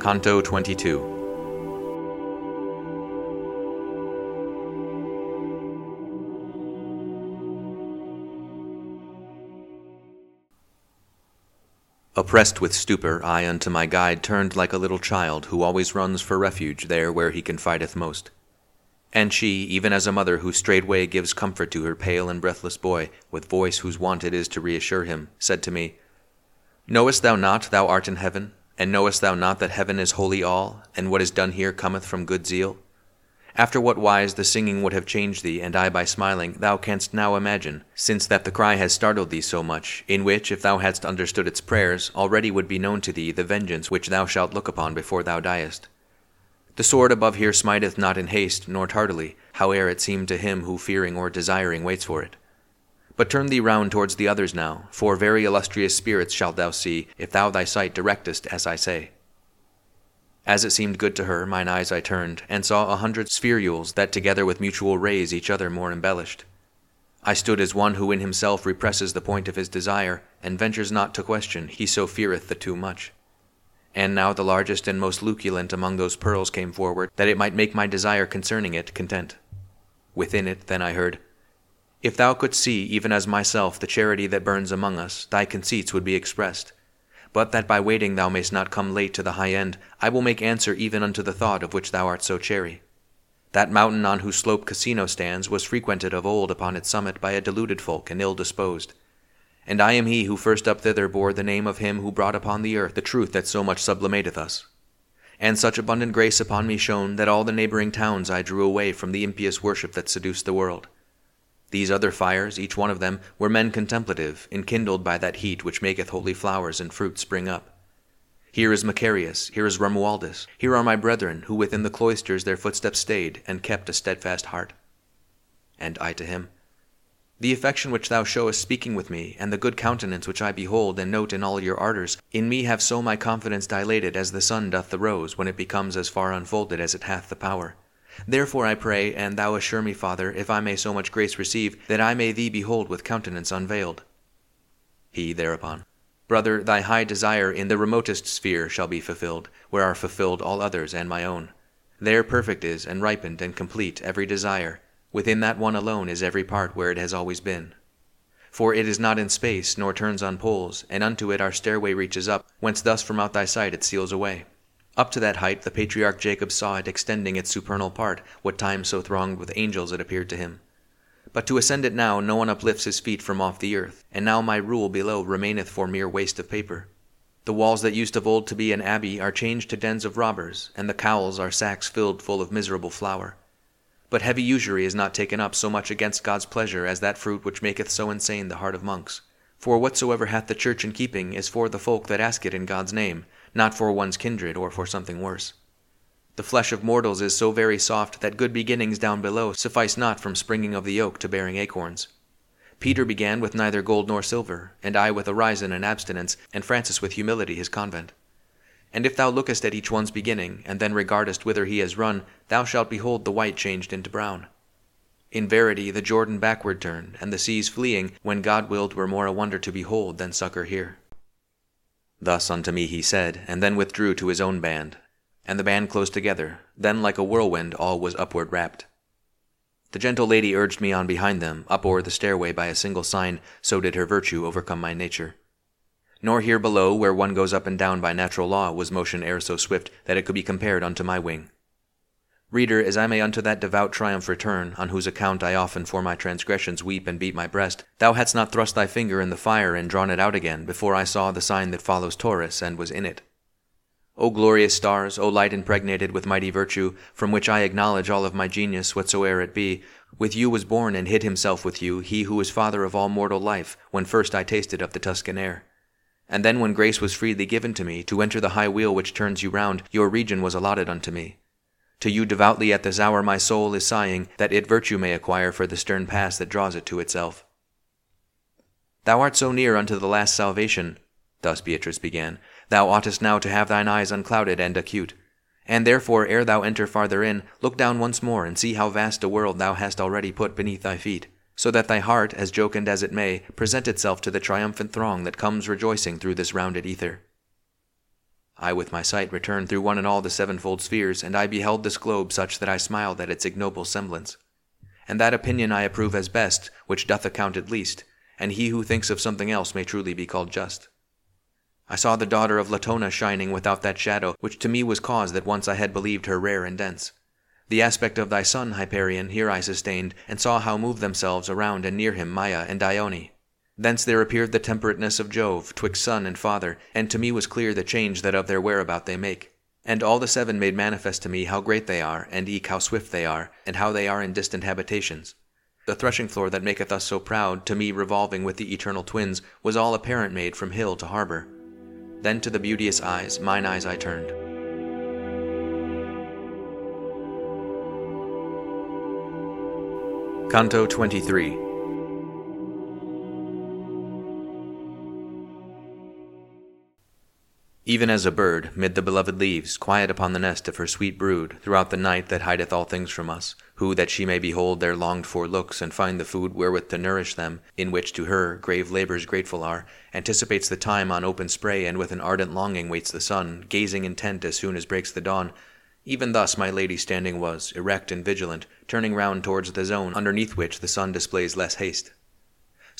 Canto 22 Oppressed with stupor, I unto my guide turned like a little child who always runs for refuge there where he confideth most. And she, even as a mother who straightway gives comfort to her pale and breathless boy, with voice whose wont it is to reassure him, said to me, Knowest thou not thou art in heaven, and knowest thou not that heaven is holy all, and what is done here cometh from good zeal? After what wise the singing would have changed thee, and I by smiling, thou canst now imagine, since that the cry has startled thee so much, in which, if thou hadst understood its prayers, already would be known to thee the vengeance which thou shalt look upon before thou diest. The sword above here smiteth not in haste, nor tardily, howe'er it seem to him who fearing or desiring waits for it. But turn thee round towards the others now, for very illustrious spirits shalt thou see, if thou thy sight directest as I say. As it seemed good to her, mine eyes I turned, and saw a hundred spherules that together with mutual rays each other more embellished. I stood as one who in himself represses the point of his desire, and ventures not to question, he so feareth the too much. And now the largest and most luculent among those pearls came forward, that it might make my desire concerning it content. Within it then I heard, If thou couldst see, even as myself, the charity that burns among us, thy conceits would be expressed. But that by waiting thou mayst not come late to the high end, I will make answer even unto the thought of which thou art so chary. That mountain on whose slope Cassino stands was frequented of old upon its summit by a deluded folk and ill disposed. And I am he who first up thither bore the name of him who brought upon the earth the truth that so much sublimateth us. And such abundant grace upon me shone that all the neighboring towns I drew away from the impious worship that seduced the world. These other fires, each one of them, were men contemplative, enkindled by that heat which maketh holy flowers and fruit spring up. Here is Macarius, here is Romualdus, here are my brethren, who within the cloisters their footsteps stayed, and kept a steadfast heart. And I to him, The affection which thou showest speaking with me, and the good countenance which I behold and note in all your ardours, in me have so my confidence dilated as the sun doth the rose, when it becomes as far unfolded as it hath the power. Therefore I pray, and thou assure me, Father, if I may so much grace receive, that I may thee behold with countenance unveiled. He thereupon, Brother, thy high desire in the remotest sphere shall be fulfilled, where are fulfilled all others and my own. There perfect is, and ripened, and complete every desire. Within that one alone is every part where it has always been. For it is not in space, nor turns on poles, and unto it our stairway reaches up, whence thus from out thy sight it steals away. Up to that height the patriarch Jacob saw it extending its supernal part, what time so thronged with angels it appeared to him. But to ascend it now no one uplifts his feet from off the earth, and now my rule below remaineth for mere waste of paper. The walls that used of old to be an abbey are changed to dens of robbers, and the cowls are sacks filled full of miserable flour. But heavy usury is not taken up so much against God's pleasure as that fruit which maketh so insane the heart of monks. For whatsoever hath the church in keeping is for the folk that ask it in God's name, not for one's kindred or for something worse. The flesh of mortals is so very soft that good beginnings down below suffice not from springing of the oak to bearing acorns. Peter began with neither gold nor silver, and I with orison and abstinence, and Francis with humility his convent. And if thou lookest at each one's beginning, and then regardest whither he has run, thou shalt behold the white changed into brown. In verity, the Jordan backward turned, and the seas fleeing, when God willed were more a wonder to behold than succor here. Thus unto me he said, and then withdrew to his own band. And the band closed together, then like a whirlwind all was upward rapt. The gentle lady urged me on behind them, up o'er the stairway by a single sign, so did her virtue overcome my nature. Nor here below, where one goes up and down by natural law, was motion e'er so swift that it could be compared unto my wing. Reader, as I may unto that devout triumph return, on whose account I often for my transgressions weep and beat my breast, thou hadst not thrust thy finger in the fire and drawn it out again before I saw the sign that follows Taurus and was in it. O glorious stars, O light impregnated with mighty virtue, from which I acknowledge all of my genius, whatsoe'er it be, with you was born and hid himself with you, he who is father of all mortal life, when first I tasted of the Tuscan air. And then when grace was freely given to me, to enter the high wheel which turns you round, your region was allotted unto me. To you devoutly at this hour my soul is sighing, that it virtue may acquire for the stern pass that draws it to itself. Thou art so near unto the last salvation, thus Beatrice began, thou oughtest now to have thine eyes unclouded and acute. And therefore, ere thou enter farther in, look down once more and see how vast a world thou hast already put beneath thy feet, so that thy heart, as jocund as it may, present itself to the triumphant throng that comes rejoicing through this rounded ether. I with my sight returned through one and all the sevenfold spheres, and I beheld this globe such that I smiled at its ignoble semblance. And that opinion I approve as best, which doth account it least, and he who thinks of something else may truly be called just. I saw the daughter of Latona shining without that shadow, which to me was cause that once I had believed her rare and dense. The aspect of thy son, Hyperion, here I sustained, and saw how move themselves around and near him Maia and Dione. Thence there appeared the temperateness of Jove, twixt son and father, and to me was clear the change that of their whereabout they make. And all the seven made manifest to me how great they are, and eke how swift they are, and how they are in distant habitations. The threshing floor that maketh us so proud, to me revolving with the eternal twins, was all apparent made from hill to harbour. Then to the beauteous eyes, mine eyes I turned. Canto 23 Even as a bird, mid the beloved leaves, quiet upon the nest of her sweet brood, throughout the night that hideth all things from us, who that she may behold their longed for looks, and find the food wherewith to nourish them, in which to her grave labors grateful are, anticipates the time on open spray, and with an ardent longing waits the sun, gazing intent as soon as breaks the dawn, even thus my lady standing was, erect and vigilant, turning round towards the zone underneath which the sun displays less haste.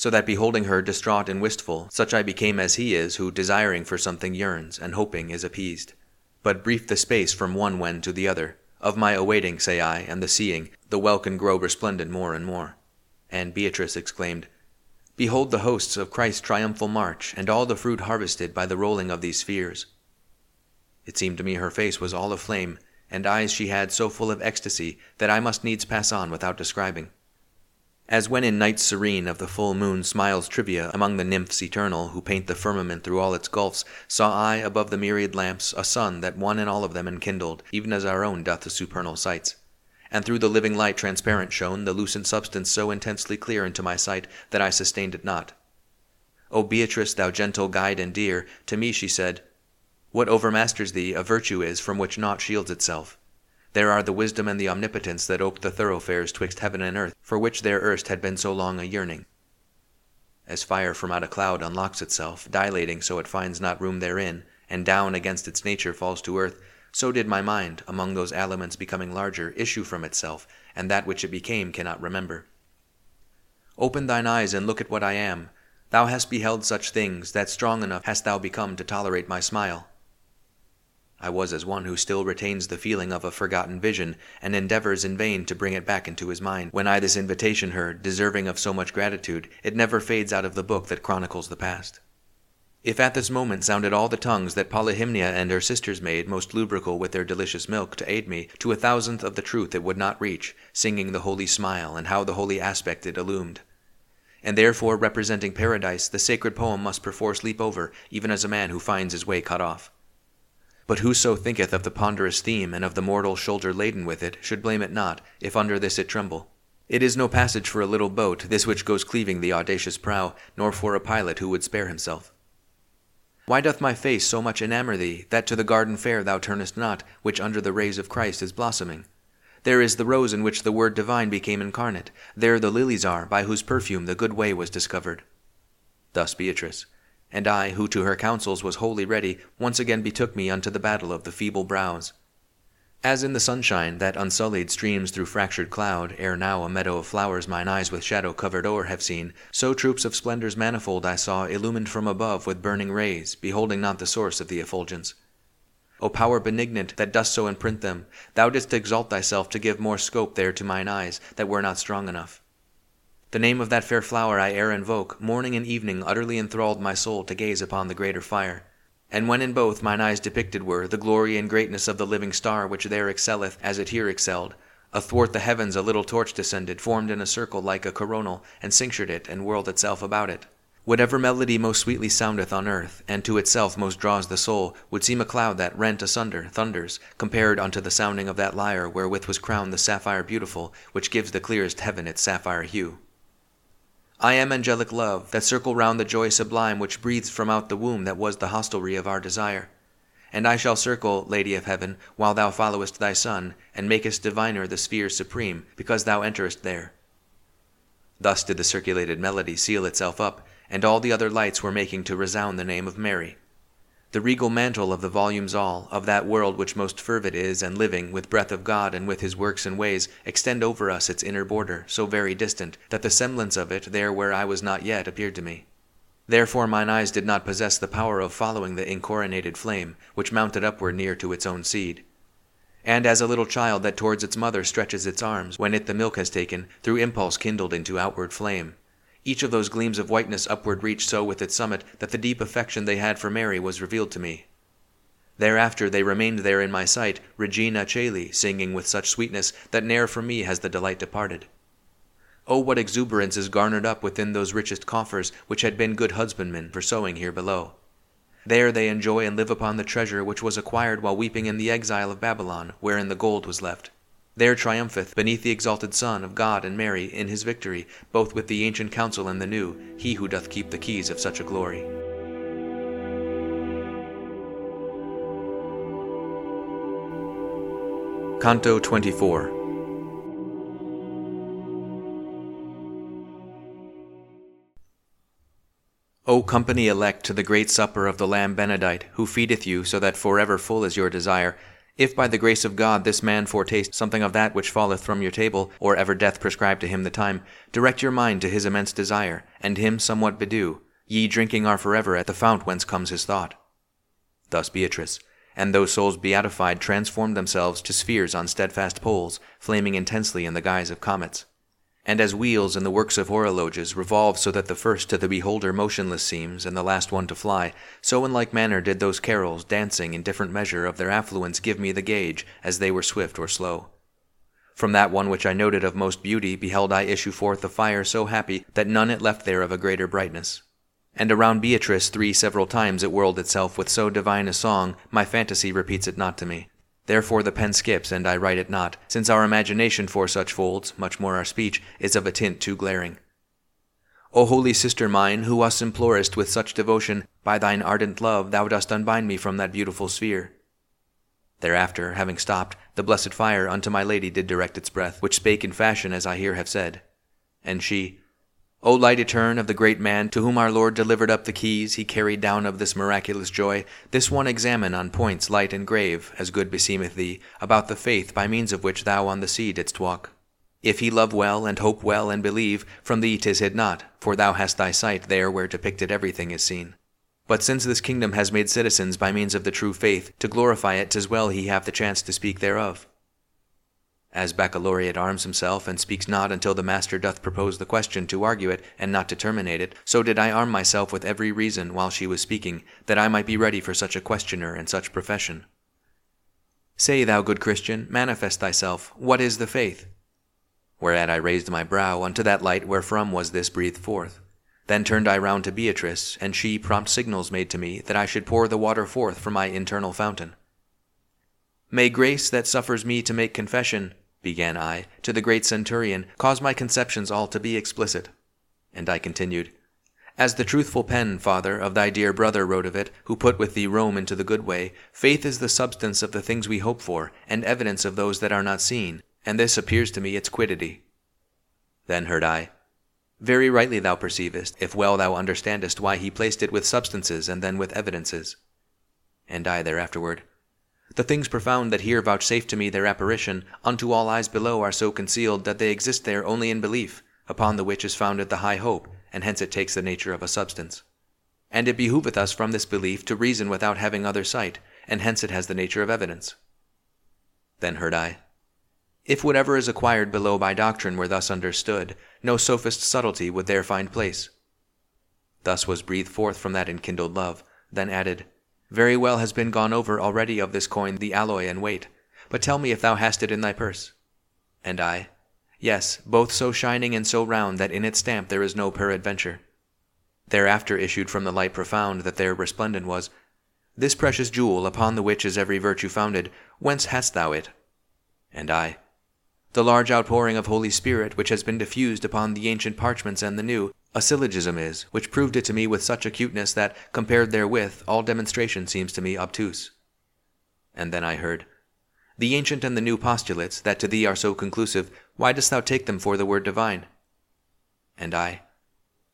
So that beholding her distraught and wistful, such I became as he is who desiring for something yearns, and hoping is appeased. But brief the space from one when to the other, of my awaiting, say I, and the seeing, the welkin grow resplendent more and more. And Beatrice exclaimed, Behold the hosts of Christ's triumphal march, and all the fruit harvested by the rolling of these spheres. It seemed to me her face was all aflame, and eyes she had so full of ecstasy that I must needs pass on without describing. As when in nights serene of the full moon smiles Trivia among the nymphs eternal who paint the firmament through all its gulfs, saw I above the myriad lamps a sun that one and all of them enkindled, even as our own doth the supernal sights. And through the living light transparent shone the lucent substance so intensely clear into my sight that I sustained it not. O Beatrice, thou gentle guide and dear, to me she said, what overmasters thee a virtue is from which naught shields itself. There are the wisdom and the omnipotence that ope the thoroughfares twixt heaven and earth, for which there erst had been so long a yearning. As fire from out a cloud unlocks itself, dilating so it finds not room therein, and down against its nature falls to earth, so did my mind, among those aliments becoming larger, issue from itself, and that which it became cannot remember. Open thine eyes and look at what I am. Thou hast beheld such things, that strong enough hast thou become to tolerate my smile. I was as one who still retains the feeling of a forgotten vision, and endeavors in vain to bring it back into his mind. When I this invitation heard, deserving of so much gratitude, it never fades out of the book that chronicles the past. If at this moment sounded all the tongues that Polyhymnia and her sisters made most lubrical with their delicious milk to aid me, to a thousandth of the truth it would not reach, singing the holy smile, and how the holy aspect it illumed. And therefore, representing paradise, the sacred poem must perforce leap over, even as a man who finds his way cut off. But whoso thinketh of the ponderous theme, and of the mortal shoulder laden with it, should blame it not, if under this it tremble. It is no passage for a little boat, this which goes cleaving the audacious prow, nor for a pilot who would spare himself. Why doth my face so much enamour thee, that to the garden fair thou turnest not, which under the rays of Christ is blossoming? There is the rose in which the Word divine became incarnate, there the lilies are, by whose perfume the good way was discovered. Thus Beatrice. And I, who to her counsels was wholly ready, once again betook me unto the battle of the feeble brows. As in the sunshine, that unsullied streams through fractured cloud, ere now a meadow of flowers mine eyes with shadow covered o'er have seen, so troops of splendours manifold I saw illumined from above with burning rays, beholding not the source of the effulgence. O power benignant, that dost so imprint them, thou didst exalt thyself to give more scope there to mine eyes, that were not strong enough. The name of that fair flower I e'er invoke, morning and evening utterly enthralled my soul to gaze upon the greater fire. And when in both mine eyes depicted were the glory and greatness of the living star which there excelleth as it here excelled, athwart the heavens a little torch descended, formed in a circle like a coronal, and cinctured it and whirled itself about it. Whatever melody most sweetly soundeth on earth, and to itself most draws the soul, would seem a cloud that, rent asunder, thunders, compared unto the sounding of that lyre wherewith was crowned the sapphire beautiful, which gives the clearest heaven its sapphire hue. I am angelic love, that circle round the joy sublime which breathes from out the womb that was the hostelry of our desire. And I shall circle, Lady of Heaven, while thou followest thy Son, and makest diviner the spheres supreme, because thou enterest there. Thus did the circulated melody seal itself up, and all the other lights were making to resound the name of Mary. The regal mantle of the volumes all, of that world which most fervid is and living, with breath of God and with his works and ways, extend over us its inner border, so very distant, that the semblance of it there where I was not yet appeared to me. Therefore mine eyes did not possess the power of following the incoronated flame, which mounted upward near to its own seed. And as a little child that towards its mother stretches its arms, when it the milk has taken, through impulse kindled into outward flame, each of those gleams of whiteness upward reached so with its summit that the deep affection they had for Mary was revealed to me. Thereafter they remained there in my sight, Regina Caeli, singing with such sweetness that ne'er from me has the delight departed. Oh, what exuberance is garnered up within those richest coffers which had been good husbandmen for sowing here below! There they enjoy and live upon the treasure which was acquired while weeping in the exile of Babylon, wherein the gold was left. There triumpheth, beneath the exalted Son of God and Mary, in his victory, both with the ancient council and the new, he who doth keep the keys of such a glory. Canto 24 O company elect to the great supper of the Lamb Benedict, who feedeth you so that forever full is your desire, if by the grace of God this man foretaste something of that which falleth from your table, or ever death prescribe to him the time, direct your mind to his immense desire, and him somewhat bedew, ye drinking are forever at the fount whence comes his thought. Thus Beatrice, and those souls beatified transformed themselves to spheres on steadfast poles, flaming intensely in the guise of comets. And as wheels in the works of horologes revolve so that the first to the beholder motionless seems, and the last one to fly, so in like manner did those carols, dancing in different measure of their affluence, give me the gauge, as they were swift or slow. From that one which I noted of most beauty, beheld I issue forth a fire so happy that none it left there of a greater brightness. And around Beatrice three several times it whirled itself with so divine a song, my fantasy repeats it not to me. Therefore the pen skips, and I write it not, since our imagination for such folds, much more our speech, is of a tint too glaring. O holy sister mine, who us implorest with such devotion, by thine ardent love thou dost unbind me from that beautiful sphere. Thereafter, having stopped, the blessed fire unto my lady did direct its breath, which spake in fashion as I here have said. And she, O light etern of the great man, to whom our Lord delivered up the keys he carried down of this miraculous joy, this one examine on points light and grave, as good beseemeth thee, about the faith by means of which thou on the sea didst walk. If he love well, and hope well, and believe, from thee tis hid not, for thou hast thy sight there where depicted everything is seen. But since this kingdom has made citizens by means of the true faith, to glorify it tis well he have the chance to speak thereof. As baccalaureate arms himself and speaks not until the master doth propose the question to argue it and not to terminate it, so did I arm myself with every reason while she was speaking, that I might be ready for such a questioner and such profession. Say, thou good Christian, manifest thyself, what is the faith? Whereat I raised my brow unto that light wherefrom was this breathed forth. Then turned I round to Beatrice, and she prompt signals made to me that I should pour the water forth from my internal fountain. May grace that suffers me to make confession began I, to the great centurion, cause my conceptions all to be explicit. And I continued, As the truthful pen, father, of thy dear brother wrote of it, who put with thee Rome into the good way, faith is the substance of the things we hope for, and evidence of those that are not seen, and this appears to me its quiddity. Then heard I, Very rightly thou perceivest, if well thou understandest why he placed it with substances and then with evidences. And I thereafterward, the things profound that here vouchsafe to me their apparition, unto all eyes below are so concealed that they exist there only in belief, upon the which is founded the high hope, and hence it takes the nature of a substance. And it behoveth us from this belief to reason without having other sight, and hence it has the nature of evidence. Then heard I, If whatever is acquired below by doctrine were thus understood, no sophist's subtlety would there find place. Thus was breathed forth from that enkindled love, then added, very well has been gone over already of this coin the alloy and weight. But tell me if thou hast it in thy purse. And I, Yes, both so shining and so round that in its stamp there is no peradventure. Thereafter issued from the light profound that there resplendent was, This precious jewel, upon the which is every virtue founded, whence hast thou it? And I, The large outpouring of Holy Spirit which has been diffused upon the ancient parchments and the new, a syllogism is, which proved it to me with such acuteness that, compared therewith, all demonstration seems to me obtuse. And then I heard, The ancient and the new postulates, that to thee are so conclusive, why dost thou take them for the word divine? And I,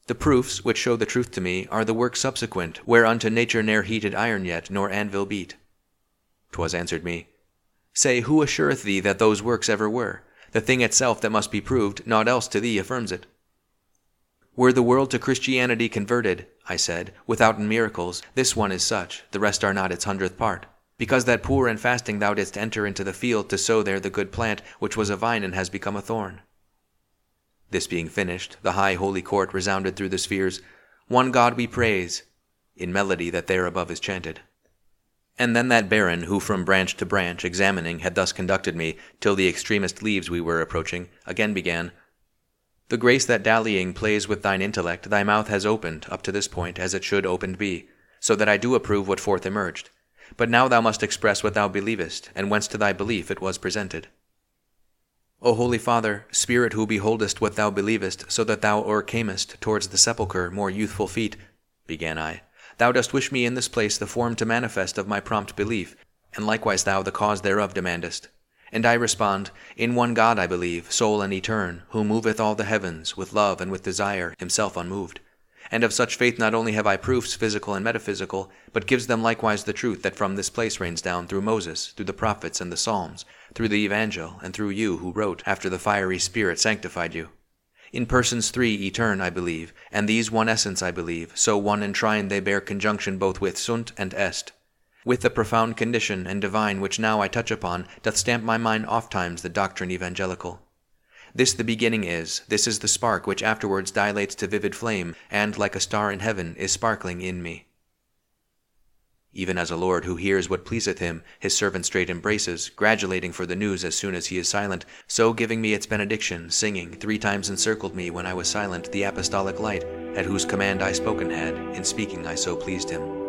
The proofs which show the truth to me are the works subsequent, whereunto nature ne'er heated iron yet, nor anvil beat. 'Twas answered me, Say, who assureth thee that those works ever were? The thing itself that must be proved, naught else to thee affirms it. Were the world to Christianity converted, I said, withouten miracles, this one is such, the rest are not its hundredth part. Because that poor and fasting thou didst enter into the field to sow there the good plant, which was a vine and has become a thorn. This being finished, the high holy court resounded through the spheres, One God we praise, in melody that there above is chanted. And then that baron, who from branch to branch, examining, had thus conducted me, till the extremest leaves we were approaching, again began, The grace that dallying plays with thine intellect, thy mouth has opened, up to this point, as it should opened be, so that I do approve what forth emerged. But now thou must express what thou believest, and whence to thy belief it was presented. O Holy Father, Spirit who beholdest what thou believest, so that thou o'ercamest towards the sepulchre more youthful feet, began I. Thou dost wish me in this place the form to manifest of my prompt belief, and likewise thou the cause thereof demandest. And I respond, In one God I believe, sole and etern, who moveth all the heavens, with love and with desire, himself unmoved. And of such faith not only have I proofs physical and metaphysical, but gives them likewise the truth that from this place rains down through Moses, through the prophets and the Psalms, through the Evangel, and through you who wrote after the fiery Spirit sanctified you. In persons three etern I believe, and these one essence I believe, so one and trine they bear conjunction both with sunt and est. With the profound condition and divine which now I touch upon, doth stamp my mind ofttimes the doctrine evangelical. This the beginning is, this is the spark which afterwards dilates to vivid flame, and, like a star in heaven, is sparkling in me even as a lord who hears what pleaseth him, his servant straight embraces, gratulating for the news as soon as he is silent, so giving me its benediction, singing, three times encircled me when I was silent the apostolic light, at whose command I spoken had, in speaking I so pleased him.